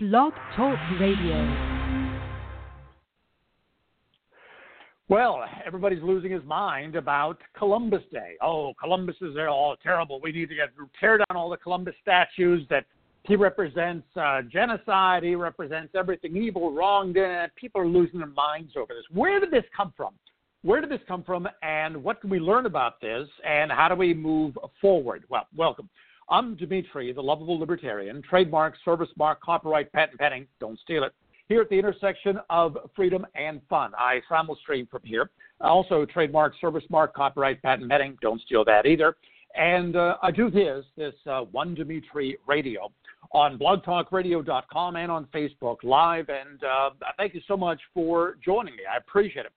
Blog Talk Radio. Well, everybody's losing his mind about Columbus Day. Oh, Columbus is all terrible. We need to get tear down all the Columbus statues that he represents uh, genocide. He represents everything evil, wrong. People are losing their minds over this. Where did this come from? Where did this come from, and what can we learn about this, and how do we move forward? Well, welcome. I'm Dimitri, the lovable libertarian, trademark, service mark, copyright, patent pending, don't steal it, here at the intersection of freedom and fun. I stream from here. Also, trademark, service mark, copyright, patent pending, don't steal that either. And uh, I do this, this uh, One Dimitri Radio on blogtalkradio.com and on Facebook Live. And uh, thank you so much for joining me. I appreciate it.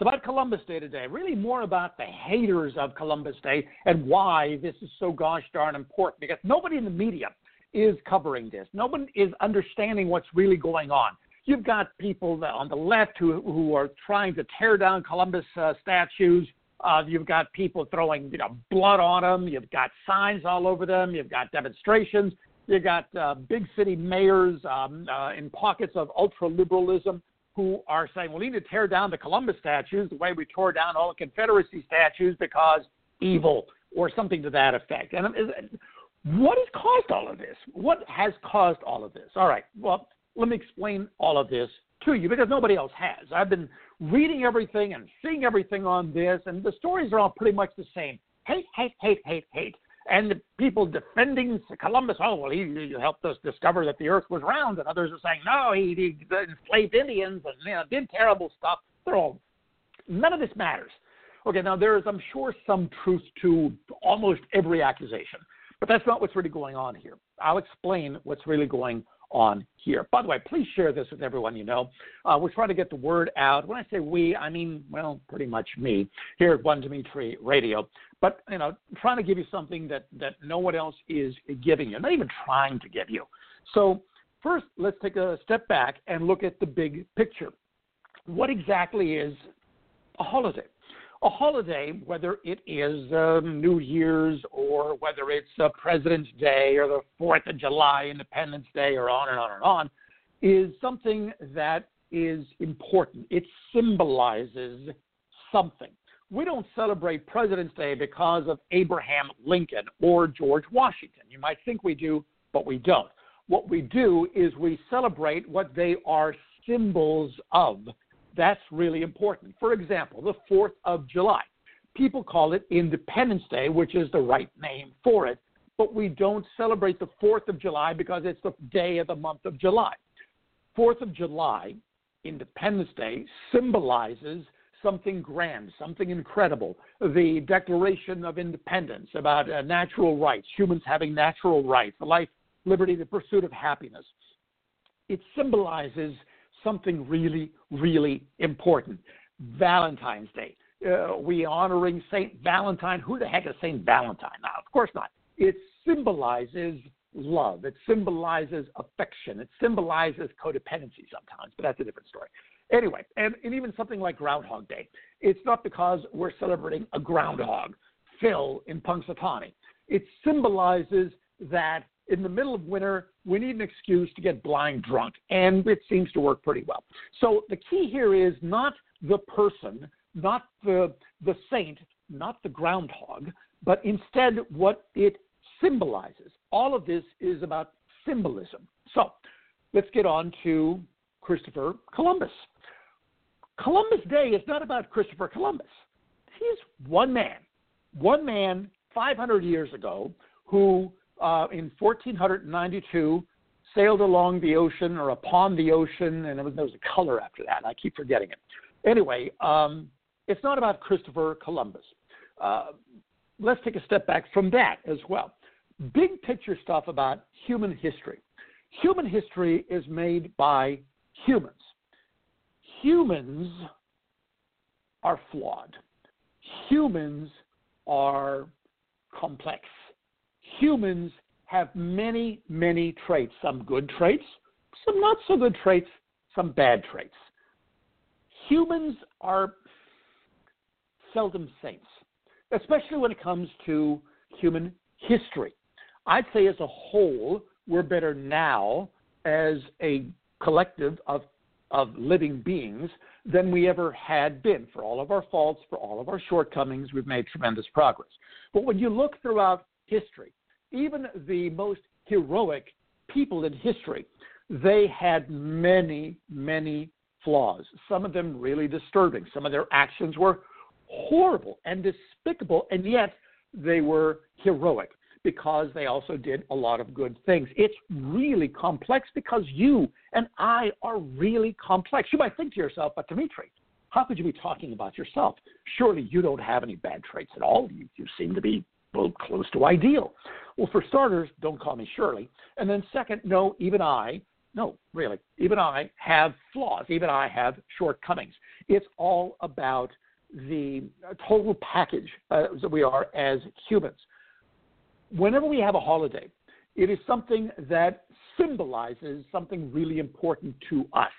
It's about Columbus Day today, really more about the haters of Columbus Day and why this is so gosh darn important because nobody in the media is covering this. Nobody is understanding what's really going on. You've got people on the left who, who are trying to tear down Columbus uh, statues. Uh, you've got people throwing you know, blood on them. You've got signs all over them. You've got demonstrations. You've got uh, big city mayors um, uh, in pockets of ultra liberalism who are saying, well, we need to tear down the Columbus statues the way we tore down all the Confederacy statues because evil or something to that effect. And uh, what has caused all of this? What has caused all of this? All right, well, let me explain all of this to you because nobody else has. I've been reading everything and seeing everything on this, and the stories are all pretty much the same hate, hate, hate, hate, hate and the people defending Columbus, oh well, he, he helped us discover that the Earth was round, and others are saying no, he, he enslaved Indians and you know, did terrible stuff. They're all none of this matters. Okay, now there is, I'm sure, some truth to almost every accusation, but that's not what's really going on here. I'll explain what's really going on here. By the way, please share this with everyone you know. Uh, we're trying to get the word out. When I say we, I mean, well, pretty much me here at One Dimitri Radio. But, you know, trying to give you something that, that no one else is giving you, not even trying to give you. So, first, let's take a step back and look at the big picture. What exactly is a holiday? A holiday, whether it is um, New Year's or whether it's uh, President's Day or the Fourth of July, Independence Day, or on and on and on, is something that is important. It symbolizes something. We don't celebrate President's Day because of Abraham Lincoln or George Washington. You might think we do, but we don't. What we do is we celebrate what they are symbols of. That's really important. For example, the 4th of July. People call it Independence Day, which is the right name for it, but we don't celebrate the 4th of July because it's the day of the month of July. 4th of July, Independence Day, symbolizes something grand, something incredible. The Declaration of Independence about uh, natural rights, humans having natural rights, life, liberty, the pursuit of happiness. It symbolizes something really, really important. Valentine's Day. Uh, we honoring Saint Valentine. Who the heck is Saint Valentine? Now, of course not. It symbolizes love. It symbolizes affection. It symbolizes codependency sometimes, but that's a different story. Anyway, and, and even something like Groundhog Day. It's not because we're celebrating a groundhog, Phil in Punxsutawney. It symbolizes that in the middle of winter, we need an excuse to get blind drunk, and it seems to work pretty well. So the key here is not the person, not the the saint, not the groundhog, but instead what it symbolizes. All of this is about symbolism. So let's get on to Christopher Columbus. Columbus Day is not about Christopher Columbus. He's one man, one man 500 years ago who uh, in 1492 sailed along the ocean or upon the ocean, and there was, there was a color after that. I keep forgetting it. Anyway, um, it's not about Christopher Columbus. Uh, let's take a step back from that as well. Big picture stuff about human history. Human history is made by humans. Humans are flawed. Humans are complex humans have many, many traits, some good traits, some not so good traits, some bad traits. Humans are seldom saints, especially when it comes to human history. I'd say as a whole, we're better now as a collective of of living beings than we ever had been. For all of our faults, for all of our shortcomings, we've made tremendous progress. But when you look throughout history, even the most heroic people in history, they had many, many flaws. Some of them really disturbing. Some of their actions were horrible and despicable, and yet they were heroic because they also did a lot of good things. It's really complex because you and I are really complex. You might think to yourself, but Dimitri, how could you be talking about yourself? Surely you don't have any bad traits at all. You, you seem to be well, close to ideal. Well, for starters, don't call me Shirley. And then, second, no, even I, no, really, even I have flaws. Even I have shortcomings. It's all about the total package uh, that we are as humans whenever we have a holiday, it is something that symbolizes something really important to us.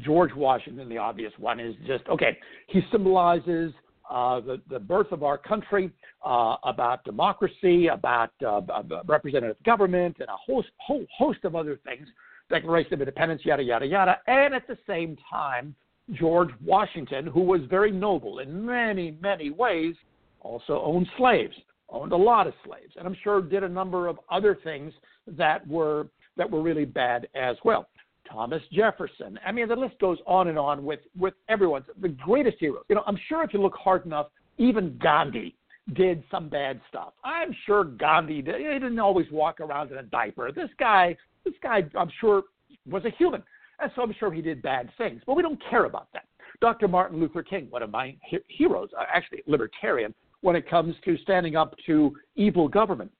George Washington, the obvious one, is just okay. He symbolizes uh, the, the birth of our country, uh, about democracy, about uh, representative government, and a host, whole host of other things, Declaration of Independence, yada, yada, yada. And at the same time, George Washington, who was very noble in many, many ways, also owned slaves owned a lot of slaves, and I'm sure did a number of other things that were that were really bad as well. Thomas Jefferson. I mean, the list goes on and on with with everyone's the greatest heroes. You know, I'm sure if you look hard enough, even Gandhi did some bad stuff. I'm sure Gandhi did, he didn't always walk around in a diaper. This guy, this guy, I'm sure was a human, and so I'm sure he did bad things. But we don't care about that. Dr. Martin Luther King, one of my he- heroes, uh, actually libertarian, when it comes to standing up to evil government.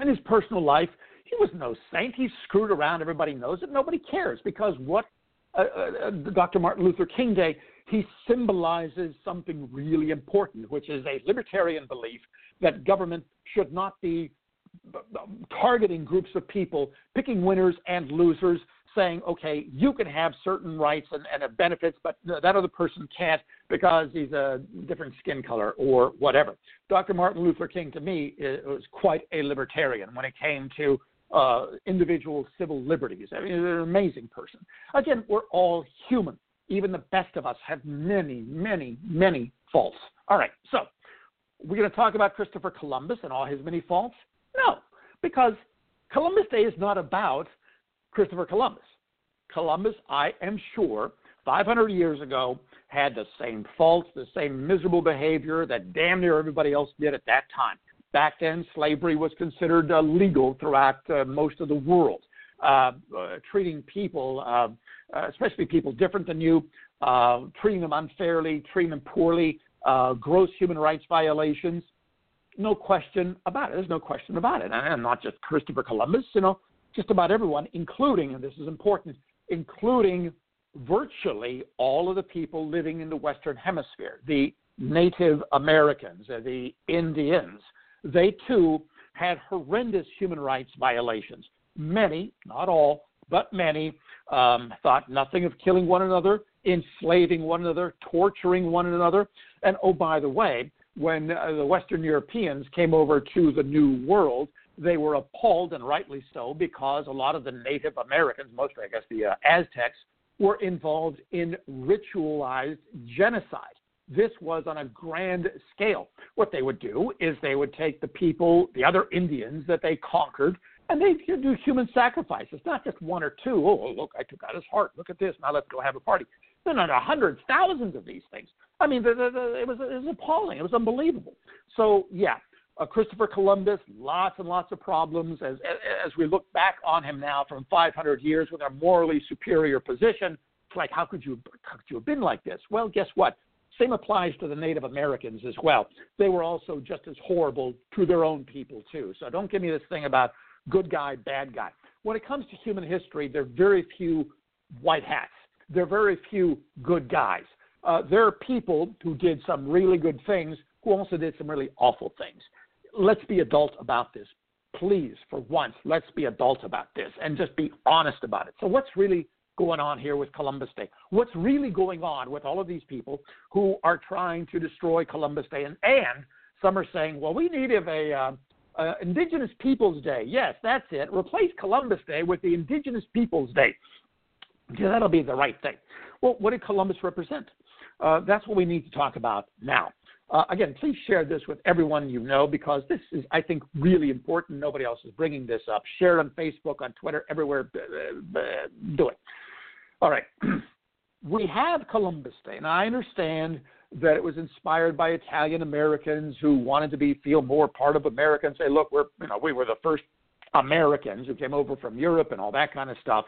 In his personal life, he was no saint. He screwed around. Everybody knows it. Nobody cares because what uh, uh, Dr. Martin Luther King Day, he symbolizes something really important, which is a libertarian belief that government should not be targeting groups of people, picking winners and losers, saying, okay, you can have certain rights and, and benefits, but that other person can't because he's a different skin color or whatever. Dr. Martin Luther King, to me, was quite a libertarian when it came to uh, individual civil liberties. I mean, an amazing person. Again, we're all human. Even the best of us have many, many, many faults. All right, so we're going to talk about Christopher Columbus and all his many faults? No, because Columbus Day is not about Christopher Columbus. Columbus, I am sure, 500 years ago, had the same faults, the same miserable behavior that damn near everybody else did at that time. Back then, slavery was considered uh, legal throughout uh, most of the world. Uh, uh treating people, uh, uh, especially people different than you, treating them unfairly, treating them poorly, gross human rights violations. No question about it. There's no question about it. And not just Christopher Columbus, you know, just about everyone, including, and this is important, including virtually all of the people living in the Western Hemisphere, the Native Americans, the Indians, they too had horrendous human rights violations. Many, not all, but many, um, thought nothing of killing one another, enslaving one another, torturing one another. And oh, by the way, when uh, the Western Europeans came over to the New World, they were appalled, and rightly so, because a lot of the Native Americans, mostly, I guess, the uh, Aztecs, were involved in ritualized genocide. This was on a grand scale. What they would do is they would take the people, the other Indians that they conquered, and they would do human sacrifices, not just one or two. Oh, look, I took out his heart. Look at this. Now let's go have a party. No, no, no, hundreds, thousands of these things. I mean, the, the, the, it was it was appalling. It was unbelievable. So yeah, uh, Christopher Columbus, lots and lots of problems. As, as we look back on him now from 500 years with our morally superior position, it's like, how could you, how could you have been like this? Well, guess what? Same applies to the Native Americans as well. They were also just as horrible to their own people, too. So don't give me this thing about good guy, bad guy. When it comes to human history, there are very few white hats. There are very few good guys. Uh, there are people who did some really good things who also did some really awful things let's be adult about this. Please, for once, let's be adult about this and just be honest about it. So, what's really going on here with Columbus Day? What's really going on with all of these people who are trying to destroy Columbus Day? And, and some are saying, well, we need a, uh, Uh, Indigenous Peoples Day. Yes, that's it. Replace Columbus Day with the Indigenous Peoples Day. Because that'll be the right thing. Well, what did Columbus represent? Uh, that's what we need to talk about now. Uh, again, please share this with everyone you know because this is, I think, really important. Nobody else is bringing this up. Share it on Facebook, on Twitter, everywhere. Do it. All right. we have Columbus Day, and I understand that it was inspired by Italian Americans who wanted to be feel more part of America and say, look, we're you know we were the first Americans who came over from Europe and all that kind of stuff.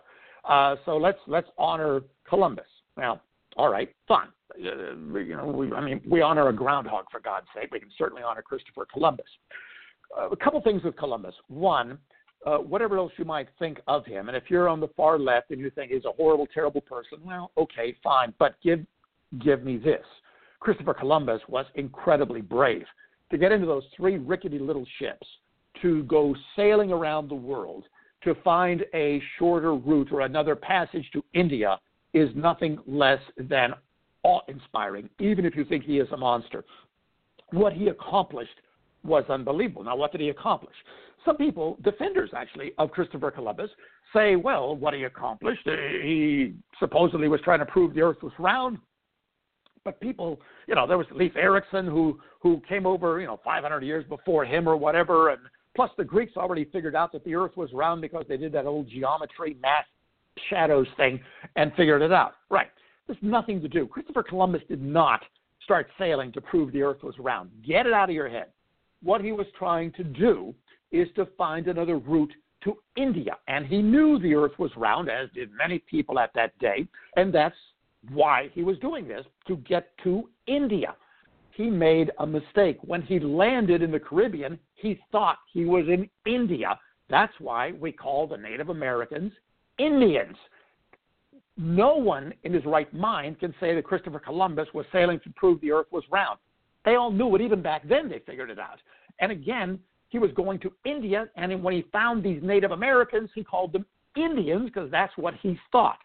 Uh, so let's let's honor Columbus. Well, all right, fine. Uh, you know, we, I mean, we honor a groundhog for God's sake. We can certainly honor Christopher Columbus. Uh, a couple things with Columbus. One, uh, whatever else you might think of him, and if you're on the far left and you think he's a horrible, terrible person, well, okay, fine. But give give me this: Christopher Columbus was incredibly brave to get into those three rickety little ships to go sailing around the world to find a shorter route or another passage to India is nothing less than awe inspiring, even if you think he is a monster. What he accomplished was unbelievable. Now, what did he accomplish? Some people, defenders actually, of Christopher Columbus, say, well, what he accomplished, uh, he supposedly was trying to prove the earth was round. But people, you know, there was Leif Erikson who who came over, you know, 500 years before him or whatever, and plus the Greeks already figured out that the Earth was round because they did that old geometry, math, shadows thing, and figured it out. Right. There's nothing to do. Christopher Columbus did not start sailing to prove the earth was round. Get it out of your head. What he was trying to do is to find another route to India. And he knew the earth was round, as did many people at that day. And that's why he was doing this to get to India. He made a mistake. When he landed in the Caribbean, he thought he was in India. That's why we call the Native Americans Indians. No one in his right mind can say that Christopher Columbus was sailing to prove the earth was round. They all knew it. Even back then, they figured it out. And again, he was going to India, and when he found these Native Americans, he called them Indians because that's what he thought.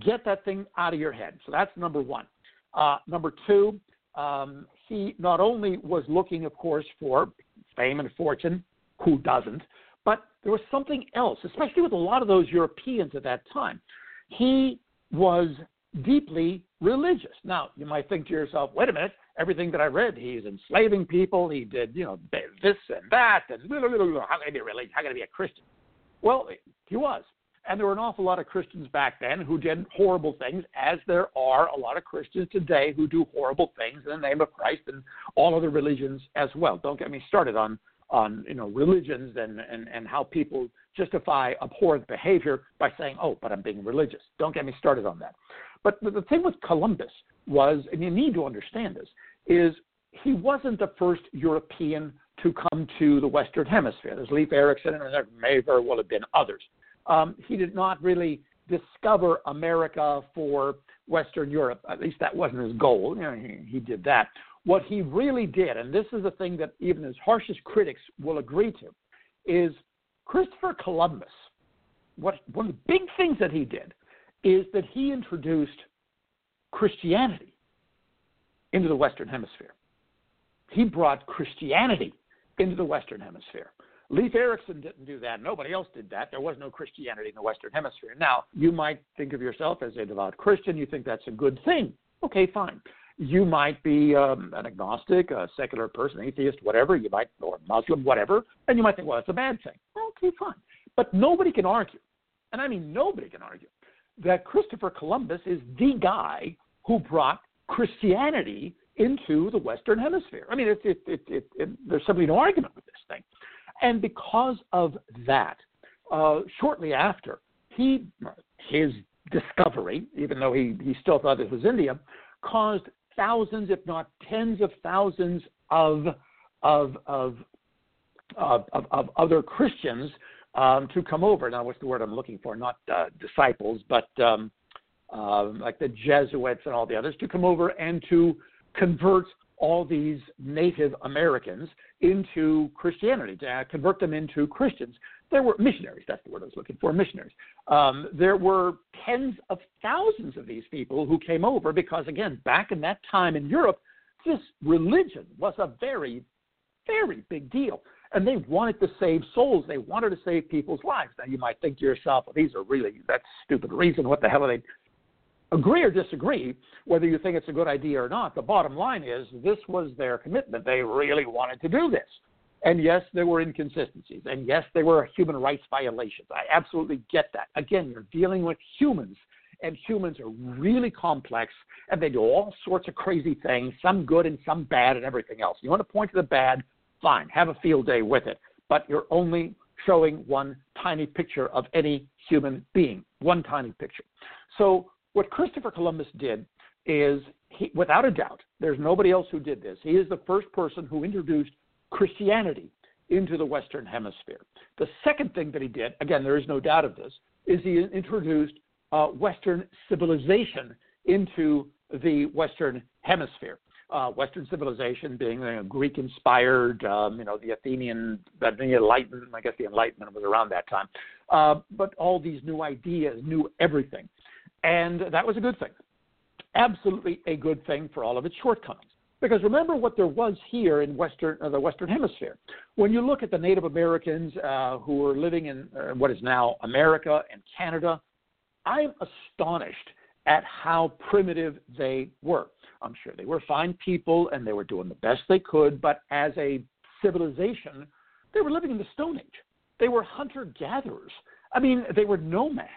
Get that thing out of your head. So that's number one. Uh, number two, um, he not only was looking, of course, for fame and fortune, who doesn't, but there was something else, especially with a lot of those Europeans at that time he was deeply religious. Now, you might think to yourself, wait a minute, everything that I read, he's enslaving people, he did, you know, this and that, and how can he be religious? How can he be a Christian? Well, he was. And there were an awful lot of Christians back then who did horrible things, as there are a lot of Christians today who do horrible things in the name of Christ and all other religions as well. Don't get me started on on you know religions and, and, and how people justify abhorrent behavior by saying, oh, but I'm being religious. Don't get me started on that. But the thing with Columbus was, and you need to understand this, is he wasn't the first European to come to the Western Hemisphere. There's Leif Erikson, and there may very well have been others. Um, he did not really discover America for Western Europe. At least that wasn't his goal. You know, he, he did that. What he really did, and this is the thing that even his harshest critics will agree to, is Christopher Columbus, what, one of the big things that he did is that he introduced Christianity into the Western Hemisphere. He brought Christianity into the Western Hemisphere. Leif Erikson didn't do that. Nobody else did that. There was no Christianity in the Western Hemisphere. Now, you might think of yourself as a devout Christian. You think that's a good thing. Okay, fine. You might be um, an agnostic, a secular person, atheist, whatever. You might, or Muslim, whatever. And you might think, well, that's a bad thing. Okay, fine. But nobody can argue, and I mean nobody can argue, that Christopher Columbus is the guy who brought Christianity into the Western Hemisphere. I mean, it, it, it, there's simply no argument with this thing. And because of that, uh, shortly after, he his discovery, even though he, he still thought this was India, caused thousands, if not tens of thousands of of of of, of, other Christians um, to come over. Now, what's the word I'm looking for? Not uh, disciples, but um, uh, like the Jesuits and all the others, to come over and to convert all these Native Americans into Christianity, to uh, convert them into Christians. There were missionaries, that's the word I was looking for, missionaries. Um, there were tens of thousands of these people who came over because, again, back in that time in Europe, this religion was a very, very big deal. and they wanted to save souls. They wanted to save people's lives. Now, you might think to yourself, well, these are really, that's stupid reason. What the hell are they? Agree or disagree, whether you think it's a good idea or not, the bottom line is this was their commitment. They really wanted to do this. And yes, there were inconsistencies. And yes, there were human rights violations. I absolutely get that. Again, you're dealing with humans, and humans are really complex, and they do all sorts of crazy things, some good and some bad, and everything else. You want to point to the bad, fine, have a field day with it. But you're only showing one tiny picture of any human being, one tiny picture. So, what Christopher Columbus did is, he, without a doubt, there's nobody else who did this. He is the first person who introduced Christianity into the Western Hemisphere. The second thing that he did, again, there is no doubt of this, is he introduced uh, Western civilization into the Western Hemisphere. Uh, Western civilization being you know, Greek-inspired, um, you know, the Athenian, the Enlightenment. I guess the Enlightenment was around that time. Uh, but all these new ideas, new everything, and that was a good thing. Absolutely a good thing for all of its shortcomings. Because remember what there was here in Western, uh, the Western Hemisphere. When you look at the Native Americans uh, who were living in uh, what is now America and Canada, I'm astonished at how primitive they were. I'm sure they were fine people and they were doing the best they could, but as a civilization, they were living in the Stone Age. They were hunter gatherers. I mean, they were nomads.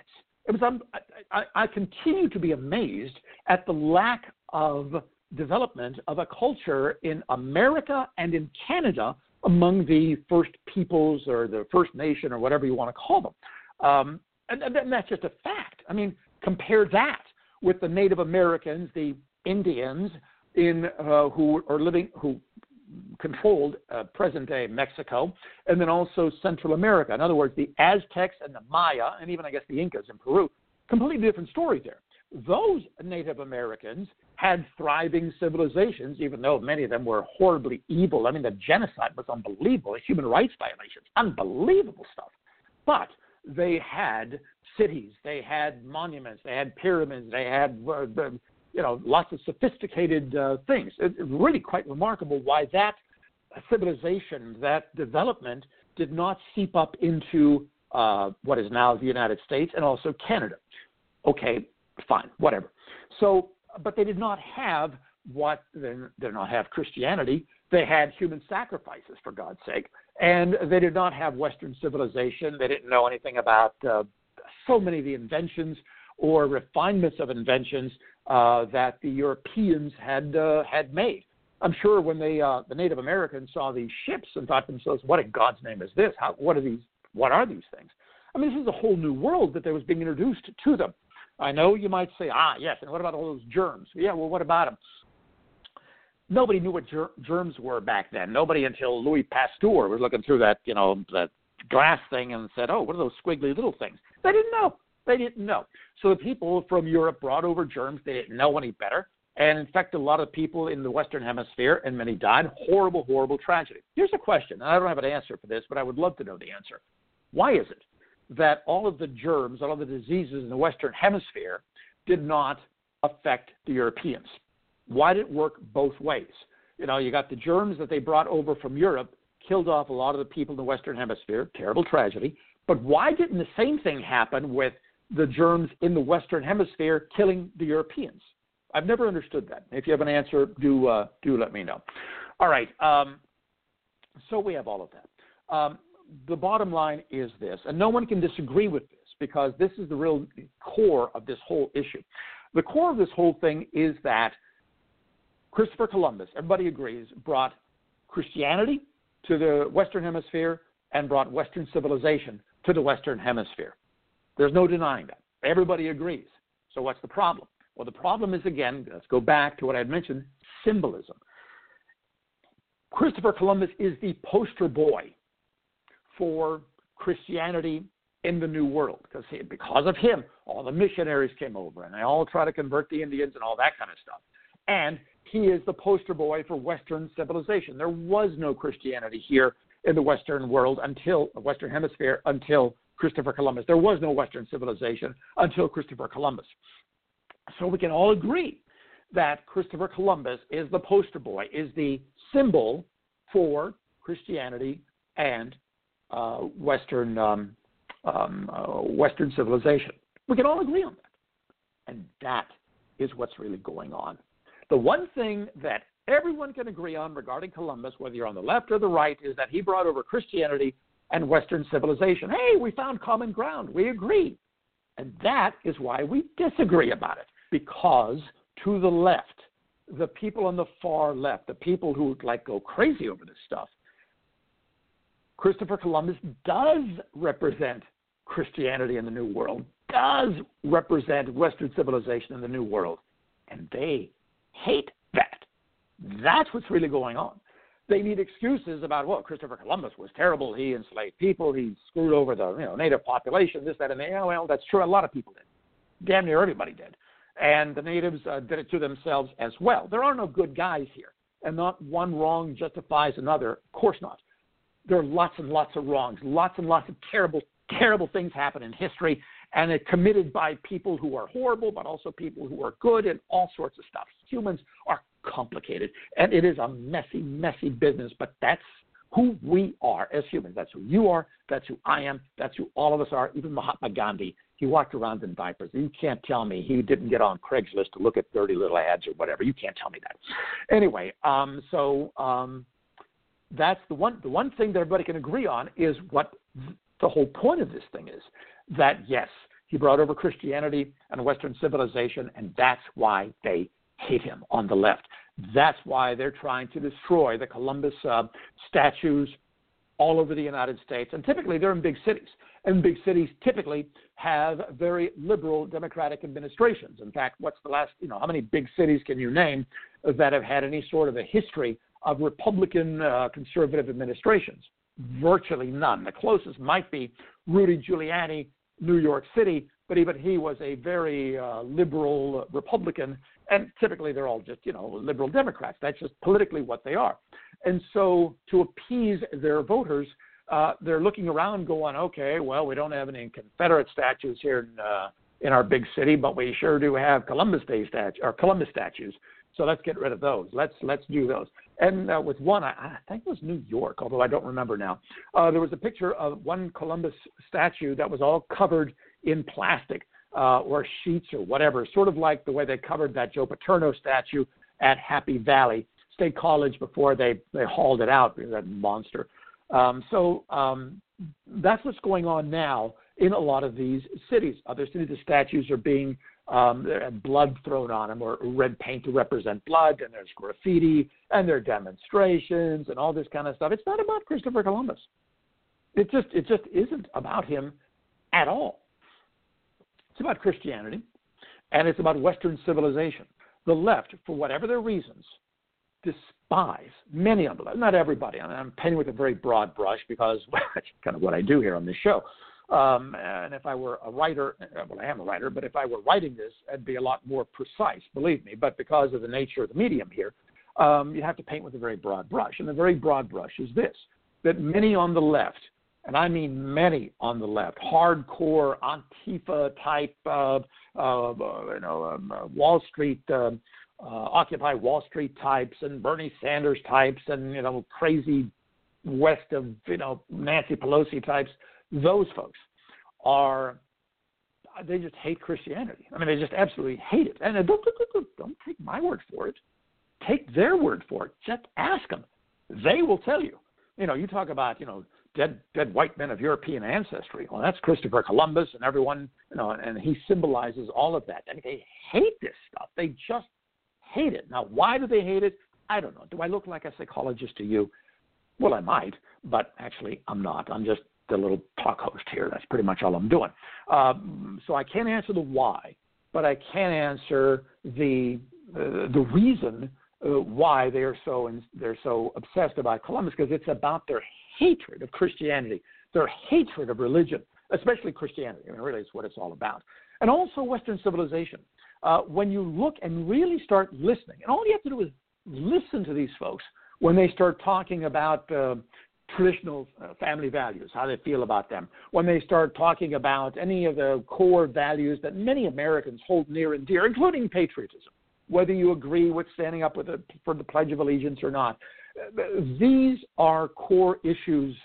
It was. Um, I, I, I continue to be amazed at the lack of development of a culture in America and in Canada among the first peoples or the First Nation or whatever you want to call them. Um, and, and that's just a fact. I mean, compare that with the Native Americans, the Indians in uh, who are living who controlled uh, present day Mexico, and then also Central America. In other words, the Aztecs and the Maya, and even I guess the Incas in Peru. Completely different story there. Those Native Americans had thriving civilizations, even though many of them were horribly evil. I mean, the genocide was unbelievable, human rights violations, unbelievable stuff. But they had cities, they had monuments, they had pyramids, they had uh, you know lots of sophisticated uh, things. Really quite remarkable why that civilization, that development, did not seep up into uh, what is now the United States and also Canada. Okay, fine, whatever. So but they did not have what they did not have Christianity. They had human sacrifices, for God's sake, and they did not have Western civilization. They didn't know anything about uh, so many of the inventions or refinements of inventions uh, that the Europeans had uh, had made. I'm sure when they uh, the Native Americans saw these ships and thought to themselves, "What in God's name is this? How, what are these? What are these things?" I mean, this is a whole new world that they was being introduced to them. I know you might say, ah, yes, and what about all those germs? Yeah, well, what about them? Nobody knew what ger- germs were back then. Nobody until Louis Pasteur was looking through that, you know, that glass thing and said, oh, what are those squiggly little things? They didn't know. They didn't know. So the people from Europe brought over germs. They didn't know any better and infected a lot of people in the Western Hemisphere, and many died. Horrible, horrible tragedy. Here's a question, and I don't have an answer for this, but I would love to know the answer. Why is it that all of the germs, all of the diseases in the Western Hemisphere did not affect the Europeans. Why did it work both ways? You know, you got the germs that they brought over from Europe, killed off a lot of the people in the Western Hemisphere, terrible tragedy. But why didn't the same thing happen with the germs in the Western Hemisphere killing the Europeans? I've never understood that. If you have an answer, do uh, do let me know. All right. Um, so we have all of that. Um, the bottom line is this, and no one can disagree with this because this is the real core of this whole issue. The core of this whole thing is that Christopher Columbus, everybody agrees, brought Christianity to the Western Hemisphere and brought Western civilization to the Western Hemisphere. There's no denying that. Everybody agrees. So what's the problem? Well, the problem is again, let's go back to what I had mentioned symbolism. Christopher Columbus is the poster boy for Christianity in the New World because he, because of him, all the missionaries came over and they all try to convert the Indians and all that kind of stuff. And he is the poster boy for Western civilization. There was no Christianity here in the Western world until the Western Hemisphere until Christopher Columbus. There was no Western civilization until Christopher Columbus. So we can all agree that Christopher Columbus is the poster boy, is the symbol for Christianity and uh, Western um, um, uh, Western civilization. We can all agree on that, and that is what's really going on. The one thing that everyone can agree on regarding Columbus, whether you're on the left or the right, is that he brought over Christianity and Western civilization. Hey, we found common ground. We agree. And that is why we disagree about it, because to the left, the people on the far left, the people who like go crazy over this stuff, Christopher Columbus does represent Christianity in the New World, does represent Western civilization in the New World, and they hate that. That's what's really going on. They need excuses about well, Christopher Columbus was terrible. He enslaved people. He screwed over the you know native population. This, that, and the yeah, well, that's true. A lot of people did. Damn near everybody did, and the natives uh, did it to themselves as well. There are no good guys here, and not one wrong justifies another. Of course not. There are lots and lots of wrongs, lots and lots of terrible, terrible things happen in history, and it's committed by people who are horrible, but also people who are good, and all sorts of stuff. Humans are complicated. And it is a messy, messy business, but that's who we are as humans. That's who you are. That's who I am. That's who all of us are. Even Mahatma Gandhi, he walked around in diapers. You can't tell me he didn't get on Craigslist to look at dirty little ads or whatever. You can't tell me that. Anyway, um, so um, that's the one. The one thing that everybody can agree on is what the whole point of this thing is. That yes, he brought over Christianity and Western civilization, and that's why they hate him on the left. That's why they're trying to destroy the Columbus uh, statues all over the United States. And typically they're in big cities. And big cities typically have very liberal democratic administrations. In fact, what's the last, you know, how many big cities can you name that have had any sort of a history of Republican uh, conservative administrations? Virtually none. The closest might be Rudy Giuliani, New York City, but even he was a very uh, liberal Republican and typically they're all just you know liberal Democrats. That's just politically what they are. And so to appease their voters, uh, they're looking around, going, okay, well, we don't have any Confederate statues here in uh, in our big city, but we sure do have Columbus Day statues or Columbus statues. So let's get rid of those. Let's let's do those. And uh, with one, I, I think it was New York, although I don't remember now. Uh, there was a picture of one Columbus statue that was all covered in plastic uh, or sheets or whatever, sort of like the way they covered that Joe Paterno statue at Happy Valley State College before they, they hauled it out, that monster. Um, so um, that's what's going on now in a lot of these cities. Other cities, the statues are being um, blood thrown on them or red paint to represent blood, and there's graffiti, and there are demonstrations, and all this kind of stuff. It's not about Christopher Columbus. It just it just isn't about him at all. It's about Christianity, and it's about Western civilization. The left, for whatever their reasons, despise many of them. Not everybody. I'm painting with a very broad brush because well, that's kind of what I do here on this show. Um, and if I were a writer, well, I am a writer, but if I were writing this, I'd be a lot more precise, believe me. But because of the nature of the medium here, um, you have to paint with a very broad brush. And the very broad brush is this that many on the left and I mean many on the left, hardcore Antifa type, uh, uh, you know, um, uh, Wall Street, uh, uh, Occupy Wall Street types, and Bernie Sanders types, and you know, crazy west of you know Nancy Pelosi types. Those folks are they just hate Christianity. I mean, they just absolutely hate it. And uh, don't, don't, don't take my word for it. Take their word for it. Just ask them. They will tell you. You know, you talk about you know dead dead white men of European ancestry. Well, that's Christopher Columbus and everyone, you know, and he symbolizes all of that. I mean, they hate this stuff. They just hate it. Now, why do they hate it? I don't know. Do I look like a psychologist to you? Well, I might, but actually, I'm not. I'm just the little talk host here. That's pretty much all I'm doing. Um, so I can't answer the why, but I can answer the uh, the reason uh, why they are so they're so obsessed about Columbus because it's about their hatred of Christianity, their hatred of religion, especially Christianity. I mean, really, it's what it's all about. And also Western civilization. Uh, when you look and really start listening, and all you have to do is listen to these folks when they start talking about uh, traditional uh, family values, how they feel about them, when they start talking about any of the core values that many Americans hold near and dear, including patriotism, whether you agree with standing up the, for the Pledge of Allegiance or not. These are core issues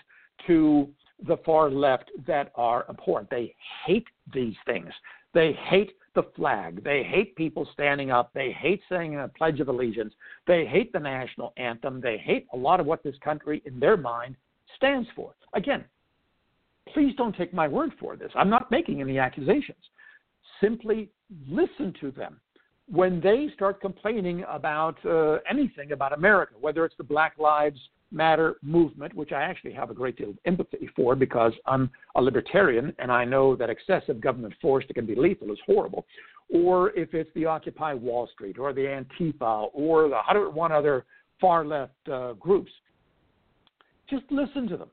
to the far left that are abhorrent. They hate these things. They hate the flag. They hate people standing up. They hate saying a Pledge of Allegiance. They hate the national anthem. They hate a lot of what this country, in their mind, stands for. Again, please don't take my word for this. I'm not making any accusations. Simply listen to them when they start complaining about uh, anything about America, whether it's the Black Lives Matter movement, which I actually have a great deal of empathy for because I'm a libertarian and I know that excessive government force that can be lethal is horrible, or if it's the Occupy Wall Street or the Antifa or the 101 other far left uh, groups, just listen to them.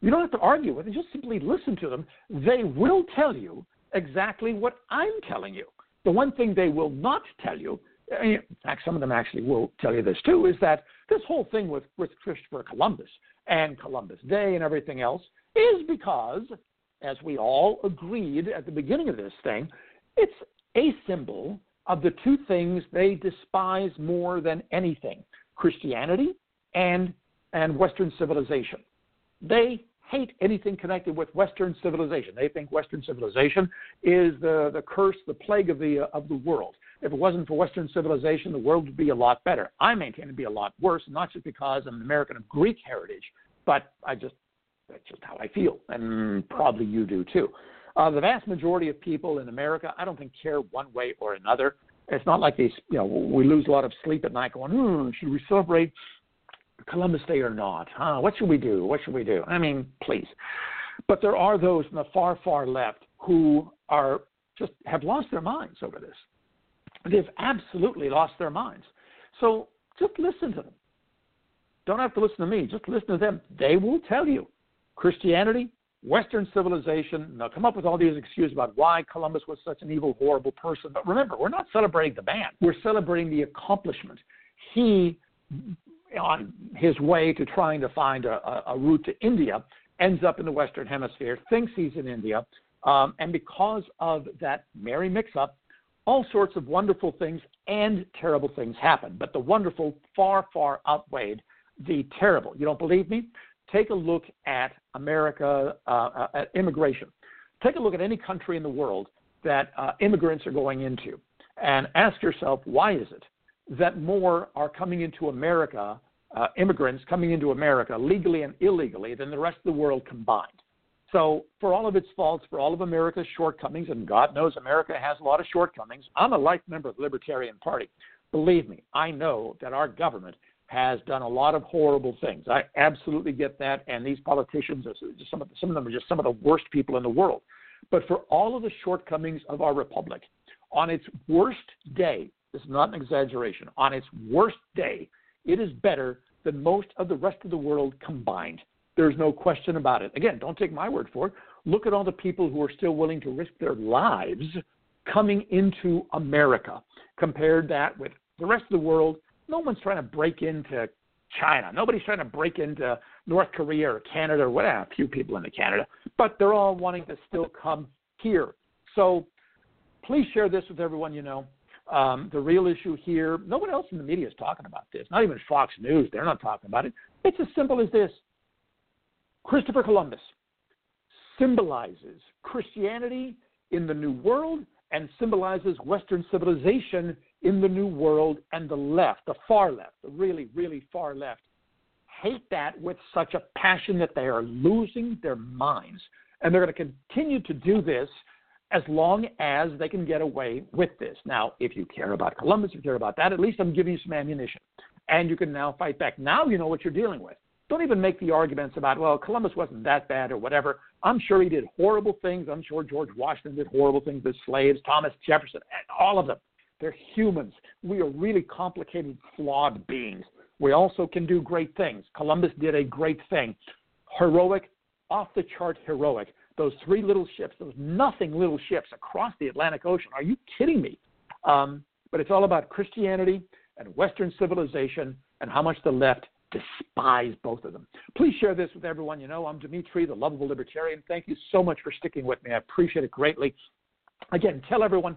You don't have to argue with them, just simply listen to them. They will tell you exactly what I'm telling you. The one thing they will not tell you, in fact, some of them actually will tell you this too, is that this whole thing with, with Christopher Columbus and Columbus Day and everything else is because, as we all agreed at the beginning of this thing, it's a symbol of the two things they despise more than anything Christianity and, and Western civilization. They hate anything connected with Western civilization. They think Western civilization is the, the curse, the plague of the, uh, of the world. If it wasn't for Western civilization, the world would be a lot better. I maintain it'd be a lot worse, not just because I'm an American of Greek heritage, but I just that's just how I feel, and probably you do too. Uh, the vast majority of people in America, I don't think, care one way or another. It's not like these, you know, we lose a lot of sleep at night going, hmm, should we celebrate Columbus Day or not? Huh? What should we do? What should we do? I mean, please. But there are those in the far, far left who are just have lost their minds over this. They've absolutely lost their minds. So just listen to them. Don't have to listen to me. Just listen to them. They will tell you Christianity, Western civilization. They'll come up with all these excuses about why Columbus was such an evil, horrible person. But remember, we're not celebrating the man. We're celebrating the accomplishment. He on his way to trying to find a, a, a route to India, ends up in the Western Hemisphere, thinks he's in India, um, and because of that merry mix up, all sorts of wonderful things and terrible things happen. But the wonderful far, far outweighed the terrible. You don't believe me? Take a look at America, uh, uh, at immigration. Take a look at any country in the world that uh, immigrants are going into and ask yourself, why is it that more are coming into America, uh, immigrants coming into America legally and illegally than the rest of the world combined. So, for all of its faults, for all of America's shortcomings, and God knows America has a lot of shortcomings, I'm a life member of the Libertarian Party. Believe me, I know that our government has done a lot of horrible things. I absolutely get that, and these politicians, are just some of, some of them are just some of the worst people in the world. But for all of the shortcomings of our republic, on its worst day, this is not an exaggeration. On its worst day, it is better than most of the rest of the world combined. There's no question about it. Again, don't take my word for it. Look at all the people who are still willing to risk their lives coming into America. Compared that with the rest of the world, no one's trying to break into China. Nobody's trying to break into North Korea or Canada or whatever. A few people into Canada, but they're all wanting to still come here. So please share this with everyone you know. Um, the real issue here, no one else in the media is talking about this. Not even Fox News, they're not talking about it. It's as simple as this Christopher Columbus symbolizes Christianity in the New World and symbolizes Western civilization in the New World, and the left, the far left, the really, really far left, hate that with such a passion that they are losing their minds. And they're going to continue to do this as long as they can get away with this. Now, if you care about Columbus, if you care about that, at least I'm giving you some ammunition. And you can now fight back. Now you know what you're dealing with. Don't even make the arguments about, well, Columbus wasn't that bad or whatever. I'm sure he did horrible things. I'm sure George Washington did horrible things with slaves, Thomas Jefferson, all of them. They're humans. We are really complicated, flawed beings. We also can do great things. Columbus did a great thing. Heroic, off the chart heroic those three little ships, those nothing little ships across the Atlantic Ocean. Are you kidding me? Um, but it's all about Christianity and Western civilization and how much the left despise both of them. Please share this with everyone you know. I'm Dimitri, the lovable libertarian. Thank you so much for sticking with me. I appreciate it greatly. Again, tell everyone,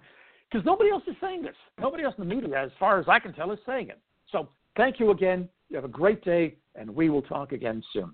because nobody else is saying this. Nobody else in the media, as far as I can tell, is saying it. So thank you again. You have a great day, and we will talk again soon.